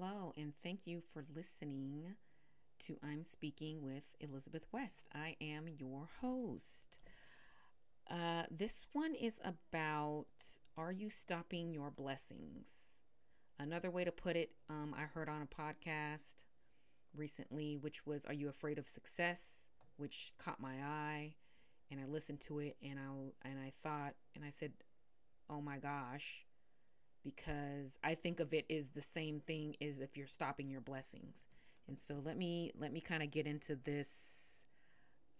Hello, and thank you for listening to I'm Speaking with Elizabeth West. I am your host. Uh, this one is about Are you stopping your blessings? Another way to put it, um, I heard on a podcast recently, which was Are you afraid of success? which caught my eye. And I listened to it and I, and I thought, and I said, Oh my gosh because I think of it as the same thing as if you're stopping your blessings. And so let me let me kind of get into this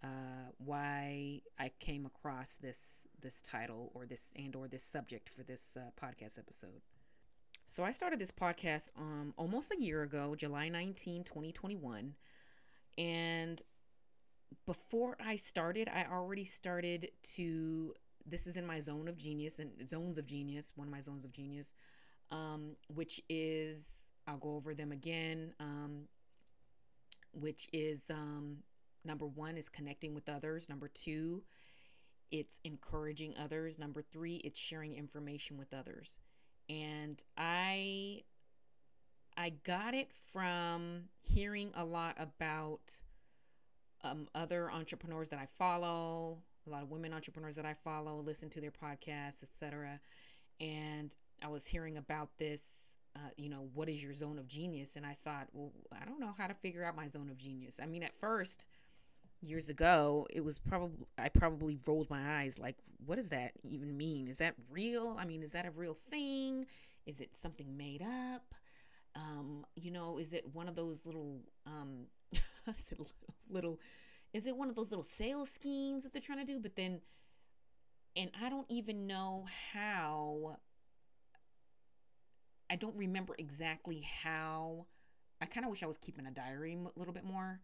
uh, why I came across this this title or this and or this subject for this uh, podcast episode. So I started this podcast um almost a year ago, July 19, 2021. And before I started, I already started to this is in my zone of genius and zones of genius, one of my zones of genius, um, which is, I'll go over them again, um, which is um, number one is connecting with others. Number two, it's encouraging others. Number three, it's sharing information with others. And I I got it from hearing a lot about um, other entrepreneurs that I follow, a lot of women entrepreneurs that I follow, listen to their podcasts, etc. And I was hearing about this, uh, you know, what is your zone of genius? And I thought, well, I don't know how to figure out my zone of genius. I mean, at first, years ago, it was probably, I probably rolled my eyes like, what does that even mean? Is that real? I mean, is that a real thing? Is it something made up? Um, you know, is it one of those little, um, little, little is it one of those little sales schemes that they're trying to do? But then, and I don't even know how, I don't remember exactly how. I kind of wish I was keeping a diary a little bit more.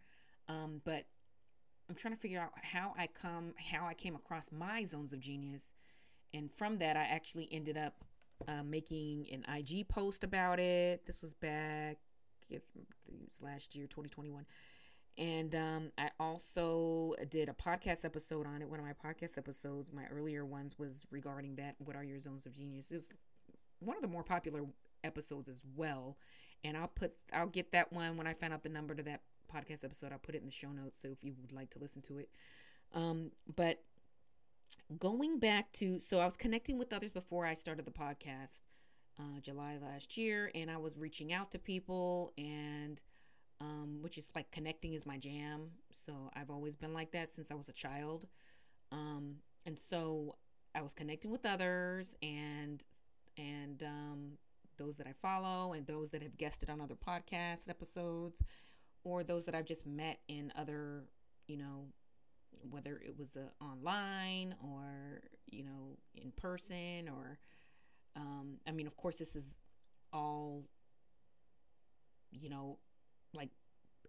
Um, but I'm trying to figure out how I come, how I came across my zones of genius. And from that, I actually ended up uh, making an IG post about it. This was back, it was last year, 2021. And um, I also did a podcast episode on it. One of my podcast episodes, my earlier ones, was regarding that. What are your zones of genius? It was one of the more popular episodes as well. And I'll put, I'll get that one when I find out the number to that podcast episode. I'll put it in the show notes. So if you would like to listen to it, um, but going back to, so I was connecting with others before I started the podcast, uh, July last year, and I was reaching out to people and um, which is like connecting is my jam. So I've always been like that since I was a child. Um, and so I was connecting with others and and um, those that I follow and those that have guested on other podcast episodes or those that I've just met in other, you know, whether it was uh, online or you know in person or um, I mean, of course, this is all you know like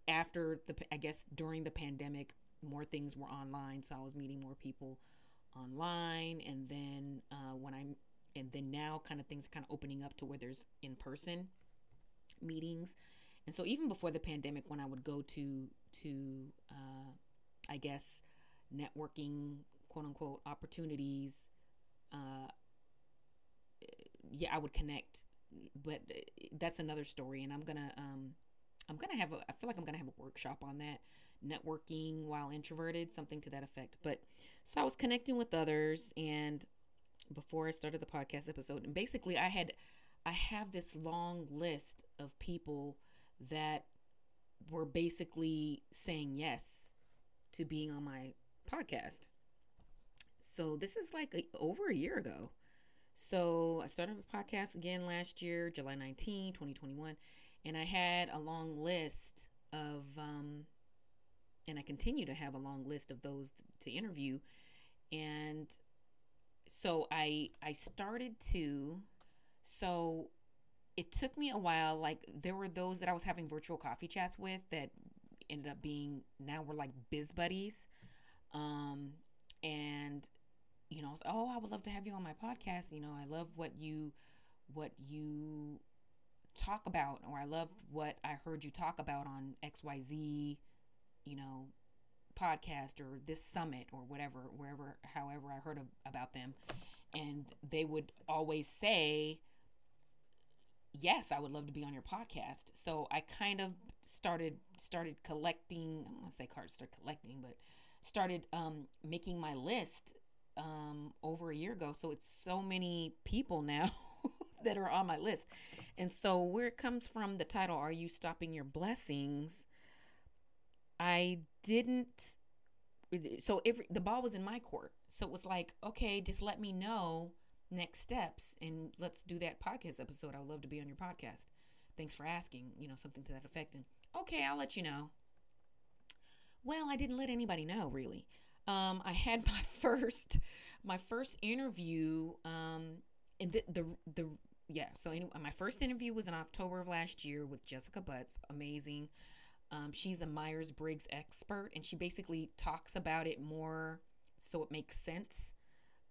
after the I guess during the pandemic, more things were online, so I was meeting more people online, and then uh, when I'm and then now kind of things are kind of opening up to where there's in person meetings, and so even before the pandemic, when I would go to to uh, I guess networking quote unquote opportunities, uh, yeah, I would connect, but uh, that's another story, and I'm gonna um I'm gonna have a I feel like I'm gonna have a workshop on that networking while introverted, something to that effect. But so I was connecting with others and before I started the podcast episode, and basically I had I have this long list of people that were basically saying yes to being on my podcast. So this is like a, over a year ago. So I started a podcast again last year, July 19, 2021 and I had a long list of, um, and I continue to have a long list of those to interview. And so I I started to, so it took me a while. Like there were those that I was having virtual coffee chats with that ended up being now we're like biz buddies. Um, and you know, oh, I would love to have you on my podcast. You know, I love what you what you talk about or I loved what I heard you talk about on XYZ, you know, podcast or this summit or whatever, wherever, however I heard of, about them. And they would always say, yes, I would love to be on your podcast. So I kind of started started collecting. I don't want to say cards, start collecting, but started um, making my list um, over a year ago. So it's so many people now that are on my list. And so where it comes from, the title, Are You Stopping Your Blessings? I didn't. So every the ball was in my court. So it was like, okay, just let me know next steps and let's do that podcast episode. I would love to be on your podcast. Thanks for asking, you know, something to that effect. And okay, I'll let you know. Well, I didn't let anybody know really. Um, I had my first my first interview um and the the the yeah, so anyway, my first interview was in October of last year with Jessica Butts, amazing. Um, she's a Myers Briggs expert, and she basically talks about it more so it makes sense.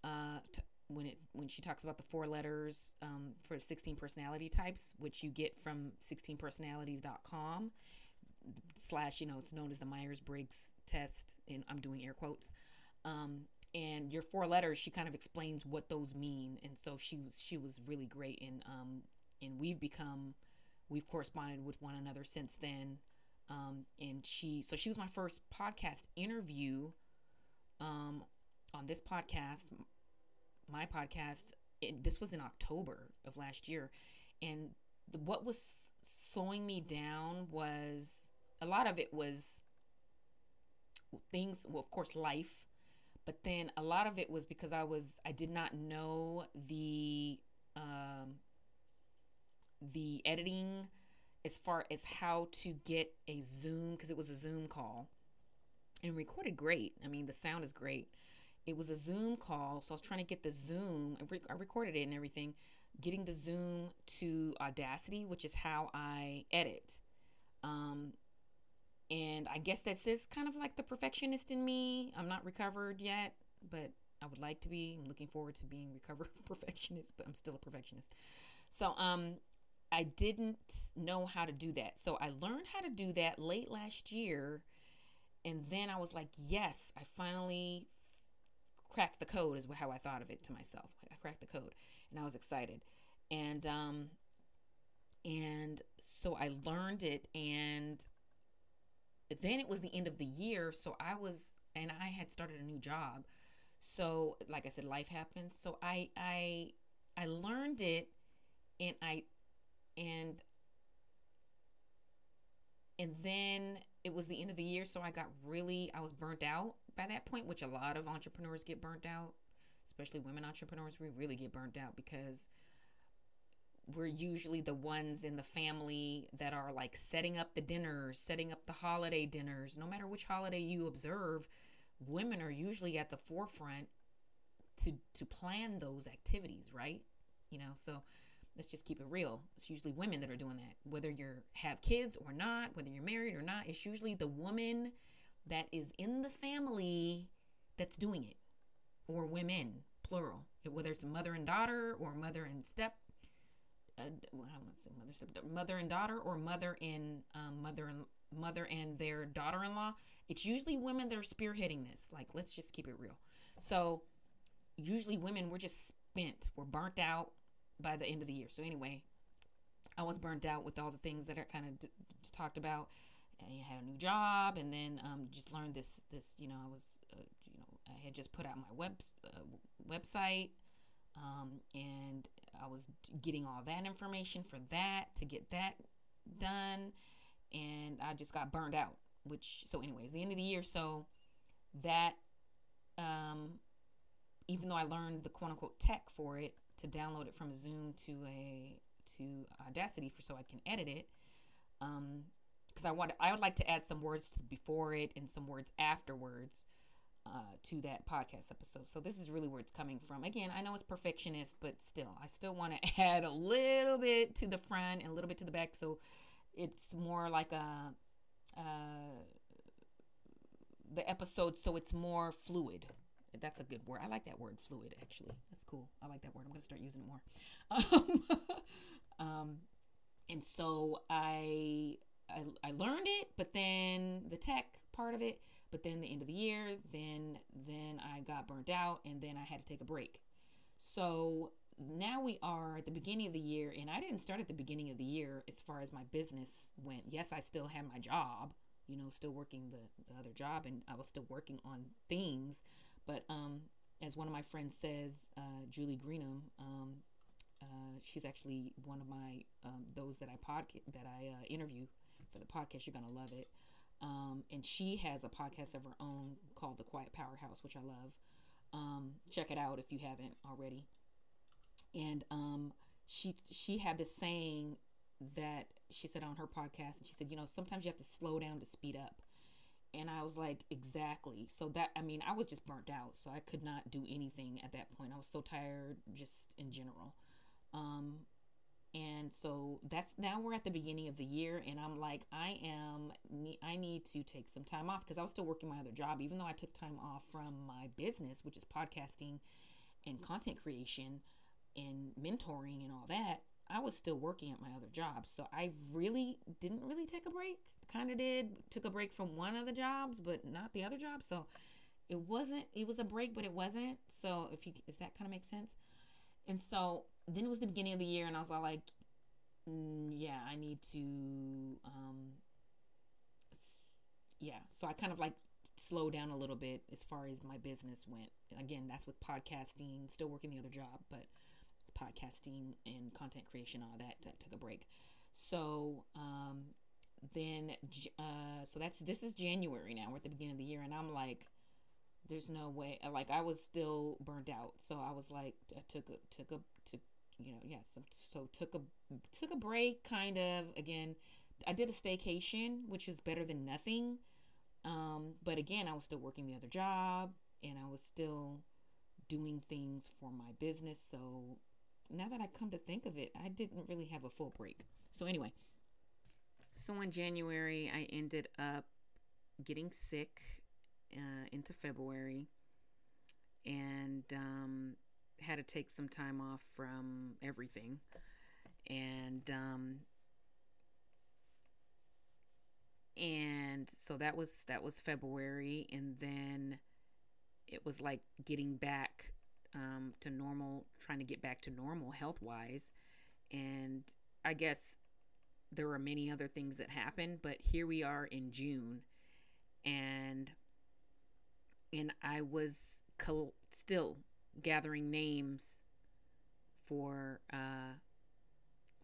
Uh, when it when she talks about the four letters um, for 16 personality types, which you get from 16personalities.com slash you know it's known as the myers-briggs test and i'm doing air quotes um, and your four letters she kind of explains what those mean. And so she was she was really great and um and we've become we've corresponded with one another since then. Um and she so she was my first podcast interview um on this podcast my podcast it, this was in october of last year. And the, what was slowing me down was a lot of it was things well of course life but then a lot of it was because i was i did not know the um the editing as far as how to get a zoom because it was a zoom call and recorded great. I mean the sound is great. It was a zoom call so i was trying to get the zoom i, I recorded it and everything getting the zoom to audacity which is how i edit. Um, and I guess this is kind of like the perfectionist in me. I'm not recovered yet, but I would like to be. I'm looking forward to being recovered perfectionist, but I'm still a perfectionist. So, um, I didn't know how to do that. So I learned how to do that late last year. And then I was like, yes, I finally cracked the code, is how I thought of it to myself. I cracked the code and I was excited. And, um, and so I learned it and then it was the end of the year so i was and i had started a new job so like i said life happens. so i i i learned it and i and and then it was the end of the year so i got really i was burnt out by that point which a lot of entrepreneurs get burnt out especially women entrepreneurs we really get burnt out because we're usually the ones in the family that are like setting up the dinners, setting up the holiday dinners. No matter which holiday you observe, women are usually at the forefront to to plan those activities, right? You know, so let's just keep it real. It's usually women that are doing that. Whether you're have kids or not, whether you're married or not, it's usually the woman that is in the family that's doing it. Or women, plural. Whether it's mother and daughter or mother and step uh, well, I want to say mother mother and daughter, or mother and um, mother and mother and their daughter-in-law. It's usually women that are spearheading this. Like, let's just keep it real. So, usually women we're just spent, we're burnt out by the end of the year. So anyway, I was burnt out with all the things that I kind of d- d- talked about. And i had a new job, and then um, just learned this. This, you know, I was, uh, you know, I had just put out my web uh, website, um, and I was getting all that information for that to get that done, and I just got burned out. Which so, anyways, the end of the year, so that um, even though I learned the quote unquote tech for it to download it from Zoom to a to Audacity for so I can edit it, um, because I want I would like to add some words to before it and some words afterwards uh, to that podcast episode. So this is really where it's coming from. Again, I know it's perfectionist, but still, I still want to add a little bit to the front and a little bit to the back, so it's more like a uh, the episode, so it's more fluid. That's a good word. I like that word, fluid. Actually, that's cool. I like that word. I'm gonna start using it more. Um, um and so I, I I learned it, but then the tech part of it but then the end of the year, then then I got burnt out and then I had to take a break. So now we are at the beginning of the year, and I didn't start at the beginning of the year as far as my business went. Yes, I still had my job, you know, still working the, the other job, and I was still working on things. But um, as one of my friends says, uh, Julie Greenham, um, uh, she's actually one of my um, those that I podcast that I uh, interview for the podcast. You're gonna love it. Um, and she has a podcast of her own called The Quiet Powerhouse, which I love. Um, check it out if you haven't already. And um, she she had this saying that she said on her podcast, and she said, you know, sometimes you have to slow down to speed up. And I was like, exactly. So that I mean, I was just burnt out, so I could not do anything at that point. I was so tired, just in general. Um, and so that's now we're at the beginning of the year and i'm like i am i need to take some time off because i was still working my other job even though i took time off from my business which is podcasting and content creation and mentoring and all that i was still working at my other job. So i really didn't really take a break kind of did took a break from one of the jobs but not the other job. So it wasn't it was a break but it wasn't. So if you if that kind of makes sense and so then it was the beginning of the year, and I was all like, mm, yeah, I need to, um, yeah. So I kind of like slow down a little bit as far as my business went. Again, that's with podcasting, still working the other job, but podcasting and content creation, all that, that took a break. So, um, then, uh, so that's, this is January now. We're at the beginning of the year, and I'm like, there's no way like i was still burnt out. So i was like i took a took a took you know yeah so, so took a took a break kind of. Again i did a staycation which is better than nothing. Um but again i was still working the other job and i was still doing things for my business. So now that i come to think of it i didn't really have a full break. So anyway so in january i ended up getting sick uh, into February. And um, had to take some time off from everything. And um, and so that was that was February, and then it was like getting back um, to normal, trying to get back to normal health wise, and I guess there were many other things that happened, but here we are in June, and and I was still gathering names for uh,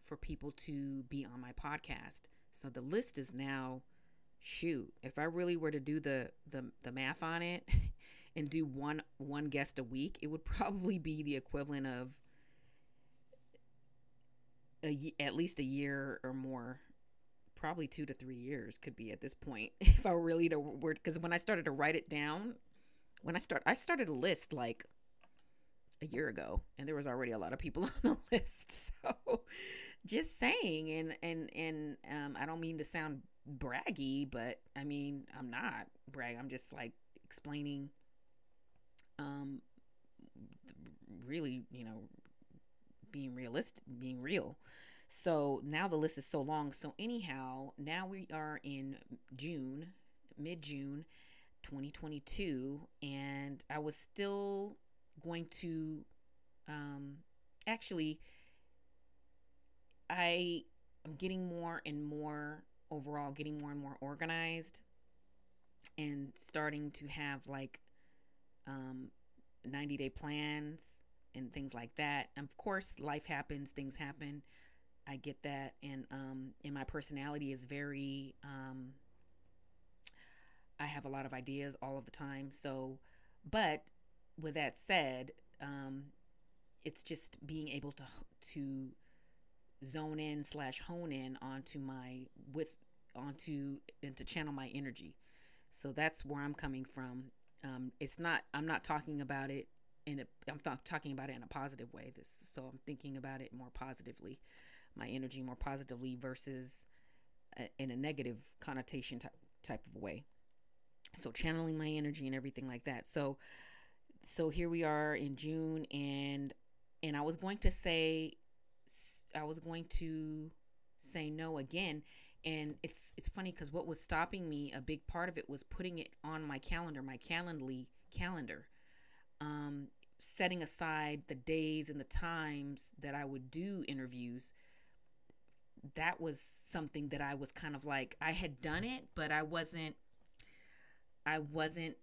for people to be on my podcast. So the list is now shoot. If I really were to do the the, the math on it and do one one guest a week, it would probably be the equivalent of a, at least a year or more probably two to three years could be at this point if I really to because when I started to write it down when I start I started a list like a year ago and there was already a lot of people on the list. So just saying and and and um I don't mean to sound braggy, but I mean I'm not brag. I'm just like explaining um really, you know, being realistic, being real. So now the list is so long. So anyhow, now we are in June, mid June, 2022 and I was still going to um actually I am getting more and more overall getting more and more organized and starting to have like um 90 day plans and things like that. Of course, life happens, things happen. I get that and um and my personality is very um I have a lot of ideas all of the time. So, but with that said, um, it's just being able to to zone in slash hone in onto my with onto and to channel my energy. So that's where I'm coming from. Um, it's not. I'm not talking about it in a. I'm th- talking about it in a positive way. This. So I'm thinking about it more positively, my energy more positively versus a, in a negative connotation type type of way so channeling my energy and everything like that. So so here we are in june and and i was going to say i was going to say no again. And it's it's funny because what was stopping me a big part of it was putting it on my calendar my calendly calendar. Um setting aside the days and the times that I would do interviews, that was something that I was kind of like I had done it, but I wasn't I wasn't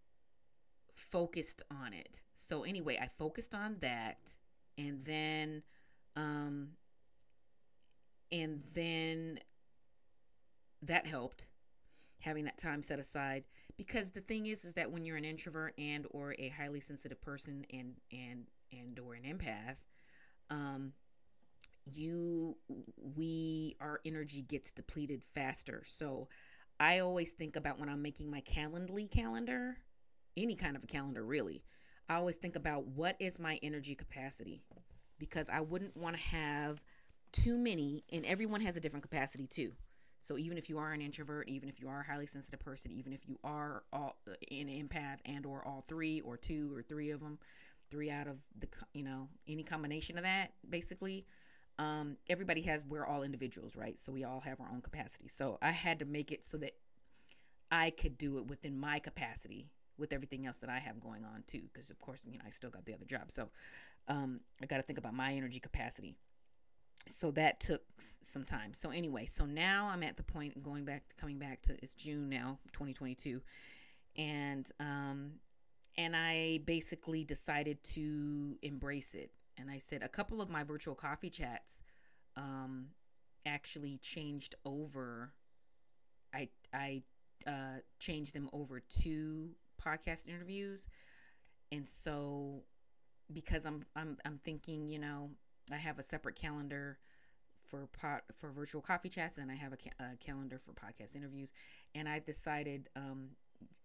focused on it. So anyway, I focused on that and then um and then that helped having that time set aside because the thing is is that when you're an introvert and or a highly sensitive person and and and or an empath um you we our energy gets depleted faster so i always think about when i'm making my calendly calendar any kind of a calendar really i always think about what is my energy capacity? Because i wouldn't want to have too many and everyone has a different capacity too. So even if you are an introvert, even if you are a highly sensitive person, even if you are all an empath and or all three or two or three of them, three out of the you know any combination of that, basically, um, everybody has we're all individuals, right? So we all have our own capacity. So I had to make it so that I could do it within my capacity with everything else that I have going on too, because of course you know I still got the other job. So um, I got to think about my energy capacity so that took some time. So anyway, so now I'm at the point going back to coming back to it's June now, 2022, and um, and I basically decided to embrace it. And I said a couple of my virtual coffee chats um, actually changed over. I I uh, changed them over to podcast interviews, and so because I'm I'm I'm thinking, you know, I have a separate calendar for pot for virtual coffee chats, and I have a, ca- a calendar for podcast interviews. And I decided, um,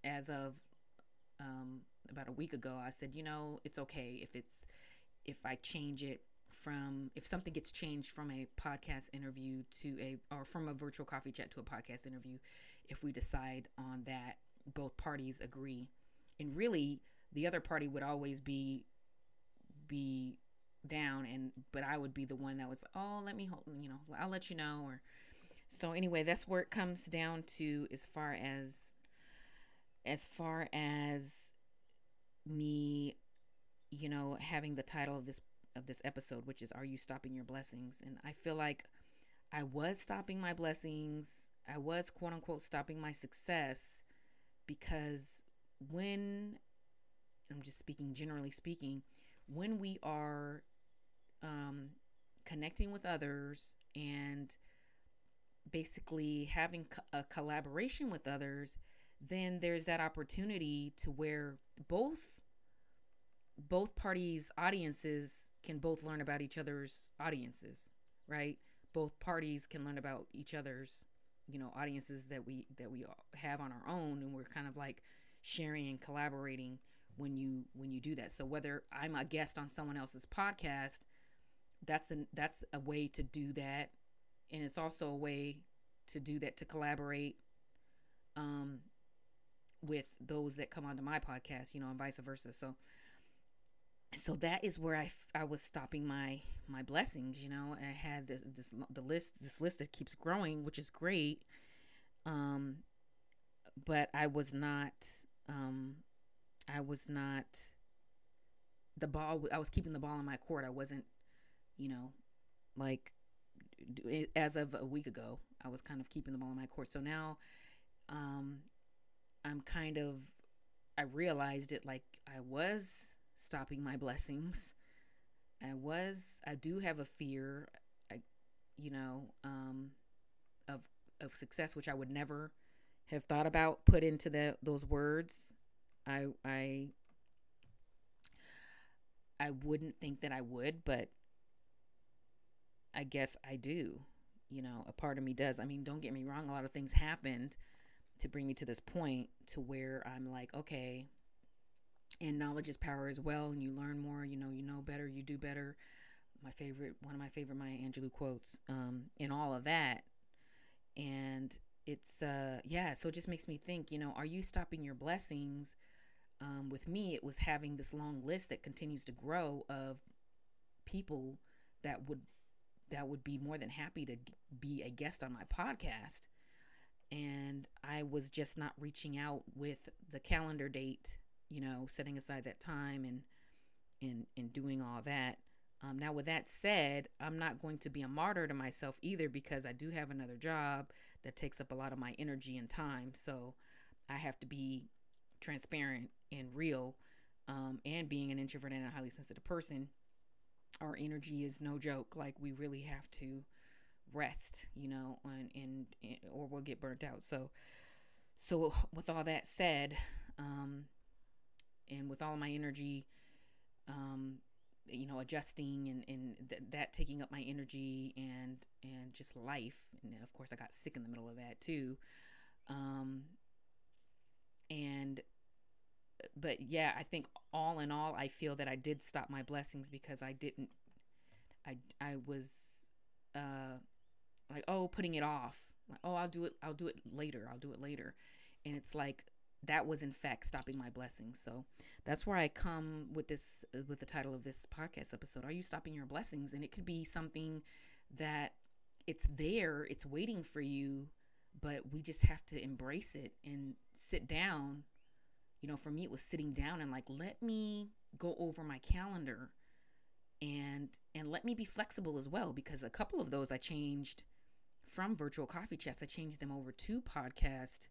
as of um, about a week ago, I said, you know, it's okay if it's if I change it from if something gets changed from a podcast interview to a or from a virtual coffee chat to a podcast interview, if we decide on that, both parties agree, and really the other party would always be be down and but I would be the one that was oh let me hold you know I'll let you know or so anyway that's where it comes down to as far as as far as me you know having the title of this of this episode which is are you stopping your blessings? And I feel like I was stopping my blessings. I was quote unquote stopping my success because when I'm just speaking generally speaking when we are um, connecting with others and basically having a collaboration with others, then there's that opportunity to where both both parties' audiences can both learn about each other's audiences, right? Both parties can learn about each other's, you know, audiences that we that we have on our own, and we're kind of like sharing and collaborating when you when you do that. So whether I'm a guest on someone else's podcast that's a that's a way to do that and it's also a way to do that to collaborate um with those that come onto my podcast you know and vice versa so so that is where I, I was stopping my my blessings you know i had this, this the list this list that keeps growing which is great um but i was not um i was not the ball i was keeping the ball in my court i wasn't you know, like as of a week ago, I was kind of keeping the ball in my court. So now um, I'm kind of, I realized it like I was stopping my blessings. I was, I do have a fear, I, you know, um, of, of success, which I would never have thought about put into the, those words. I, I, I wouldn't think that I would, but I guess I do. You know, a part of me does. I mean, don't get me wrong, a lot of things happened to bring me to this point to where I'm like, okay, and knowledge is power as well, and you learn more, you know, you know better, you do better. My favorite, one of my favorite Maya Angelou quotes, um, in all of that. And it's, uh, yeah, so it just makes me think, you know, are you stopping your blessings? Um, with me, it was having this long list that continues to grow of people that would that would be more than happy to be a guest on my podcast. And I was just not reaching out with the calendar date, you know, setting aside that time and in in doing all that. Um, now, with that said, I'm not going to be a martyr to myself either because I do have another job that takes up a lot of my energy and time. So I have to be transparent and real. Um, and being an introvert and a highly sensitive person, our energy is no joke. Like we really have to rest, you know, and, and, and or we'll get burnt out. So, so with all that said, um, and with all my energy, um, you know, adjusting and, and th- that taking up my energy and, and just life. And of course I got sick in the middle of that too. Um, and, but yeah, I think all in all, I feel that I did stop my blessings because I didn't, I, I was, uh, like, oh, putting it off. Like, oh, I'll do it. I'll do it later. I'll do it later. And it's like, that was in fact stopping my blessings. So that's where I come with this uh, with the title of this podcast episode. Are you stopping your blessings? And it could be something that it's there, it's waiting for you, but we just have to embrace it and sit down. You know, for me it was sitting down and like let me go over my calendar and and let me be flexible as well because a couple of those I changed from virtual coffee chats. I changed them over to podcast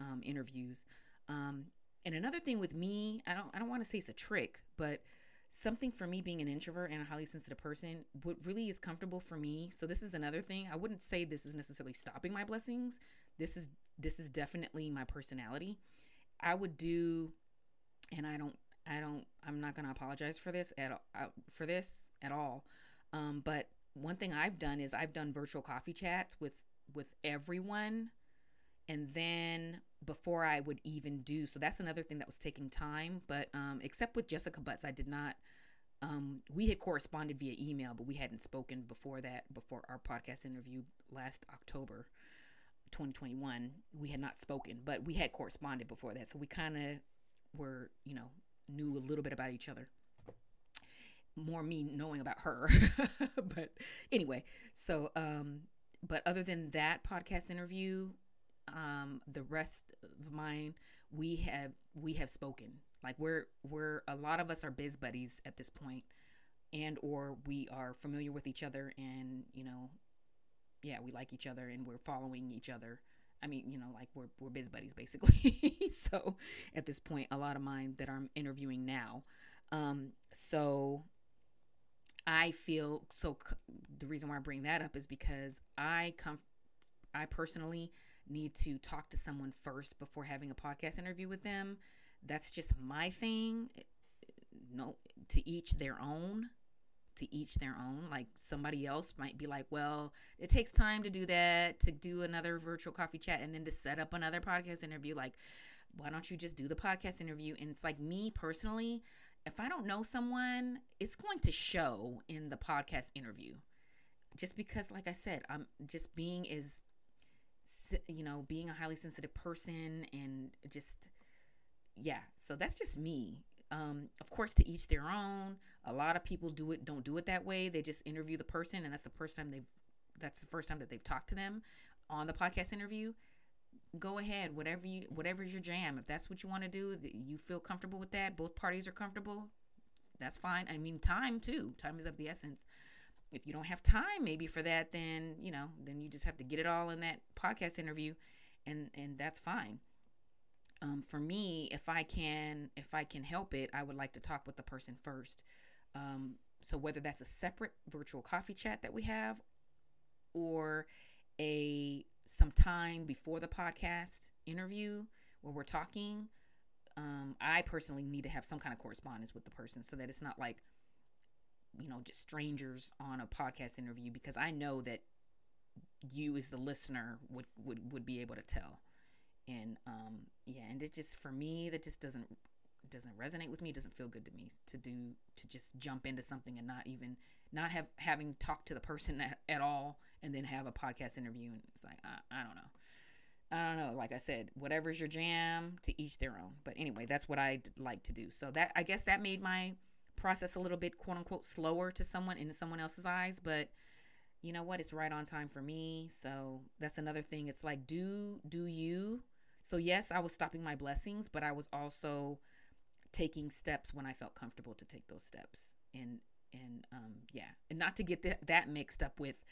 um, interviews. Um, and another thing with me, I don't I don't want to say it's a trick, but something for me being an introvert and a highly sensitive person, what really is comfortable for me. So this is another thing. I wouldn't say this is necessarily stopping my blessings. This is this is definitely my personality. I would do, and I don't I don't I'm not gonna apologize for this at uh, for this at all. Um, but one thing I've done is I've done virtual coffee chats with with everyone and then before I would even do so that's another thing that was taking time but um, except with Jessica Butts I did not um, we had corresponded via email but we hadn't spoken before that before our podcast interview last October 2021 we had not spoken but we had corresponded before that so we kind of were you know knew a little bit about each other. More me knowing about her but anyway so um but other than that podcast interview um, the rest of mine, we have we have spoken. Like we're we're a lot of us are biz buddies at this point, and or we are familiar with each other, and you know, yeah, we like each other, and we're following each other. I mean, you know, like we're we're biz buddies basically. so at this point, a lot of mine that I'm interviewing now. Um, so I feel so. The reason why I bring that up is because I come, I personally need to talk to someone first before having a podcast interview with them. That's just my thing. No, to each their own. To each their own. Like somebody else might be like, well, it takes time to do that, to do another virtual coffee chat, and then to set up another podcast interview. Like, why don't you just do the podcast interview? And it's like me personally, if I don't know someone, it's going to show in the podcast interview. Just because, like I said, I'm just being as you know, being a highly sensitive person and just, yeah. So that's just me. Um, of course, to each their own. A lot of people do it, don't do it that way. They just interview the person, and that's the first time they've, that's the first time that they've talked to them on the podcast interview. Go ahead, whatever you, whatever's your jam. If that's what you want to do, you feel comfortable with that. Both parties are comfortable. That's fine. I mean, time too. Time is of the essence if you don't have time maybe for that then you know then you just have to get it all in that podcast interview and and that's fine. Um, for me if i can if i can help it i would like to talk with the person first. Um, so whether that's a separate virtual coffee chat that we have or a some time before the podcast interview where we're talking um, i personally need to have some kind of correspondence with the person so that it's not like you know, just strangers on a podcast interview because I know that you as the listener would would would be able to tell. And um yeah, and it just for me that just doesn't doesn't resonate with me, it doesn't feel good to me to do to just jump into something and not even not have having talked to the person at, at all and then have a podcast interview and it's like I, I don't know. I don't know. Like I said, whatever's your jam, to each their own. But anyway, that's what I like to do. So that I guess that made my process a little bit quote unquote slower to someone in someone else's eyes, but you know what? It's right on time for me. So that's another thing. It's like do do you. So yes, I was stopping my blessings, but I was also taking steps when I felt comfortable to take those steps. And and um yeah, and not to get that that mixed up with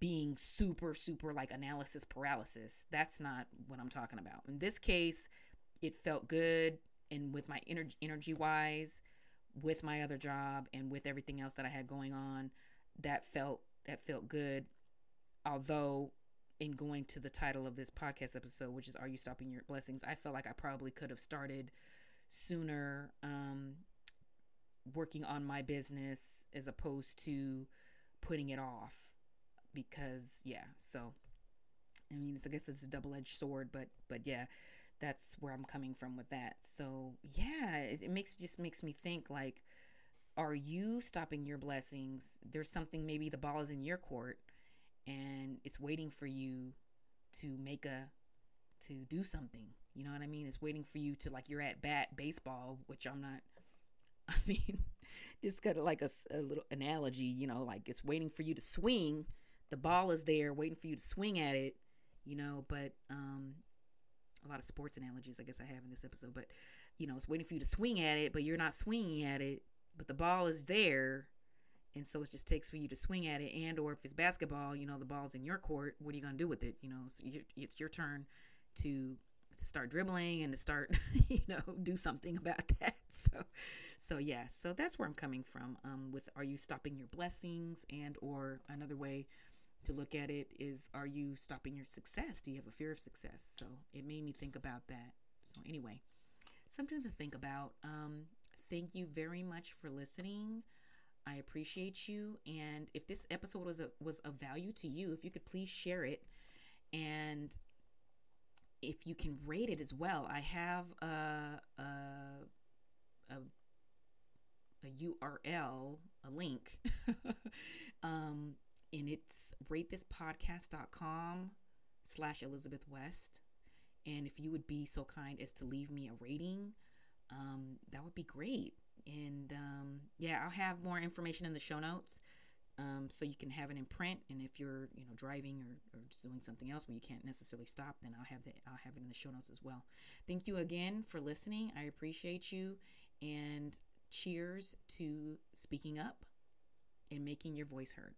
being super super like analysis paralysis. That's not what I'm talking about. In this case, it felt good and with my energy energy wise with my other job and with everything else that I had going on, that felt that felt good. Although in going to the title of this podcast episode, which is "Are You Stopping Your Blessings?" I felt like I probably could have started sooner, um, working on my business as opposed to putting it off. Because yeah, so I mean, I guess it's a double edged sword, but but yeah, that's where I'm coming from with that. So yeah, it, it makes just makes me think like, are you stopping your blessings? There's something maybe the ball is in your court, and it's waiting for you to make a to do something. You know what I mean? It's waiting for you to like you're at bat baseball, which I'm not. I mean, just got like a, a little analogy, you know, like it's waiting for you to swing. The ball is there, waiting for you to swing at it, you know. But um, a lot of sports analogies, I guess I have in this episode. But you know, it's waiting for you to swing at it, but you're not swinging at it. But the ball is there, and so it just takes for you to swing at it. And or if it's basketball, you know, the ball's in your court. What are you gonna do with it? You know, it's your turn to to start dribbling and to start, you know, do something about that. So, so yeah, so that's where I'm coming from. Um, with are you stopping your blessings and or another way to look at it is are you stopping your success? Do you have a fear of success? So it made me think about that. So anyway, something to think about. Um, thank you very much for listening. I appreciate you. And if this episode was a, was of value to you, if you could please share it, and if you can rate it as well. I have a a a, a URL, a link. um, and it's ratethispodcast.com slash Elizabeth West. And if you would be so kind as to leave me a rating, um, that would be great. And um, yeah, I'll have more information in the show notes. Um, so you can have it in print and if you're you know driving or, or doing something else where you can't necessarily stop then i'll have that i'll have it in the show notes as well thank you again for listening i appreciate you and cheers to speaking up and making your voice heard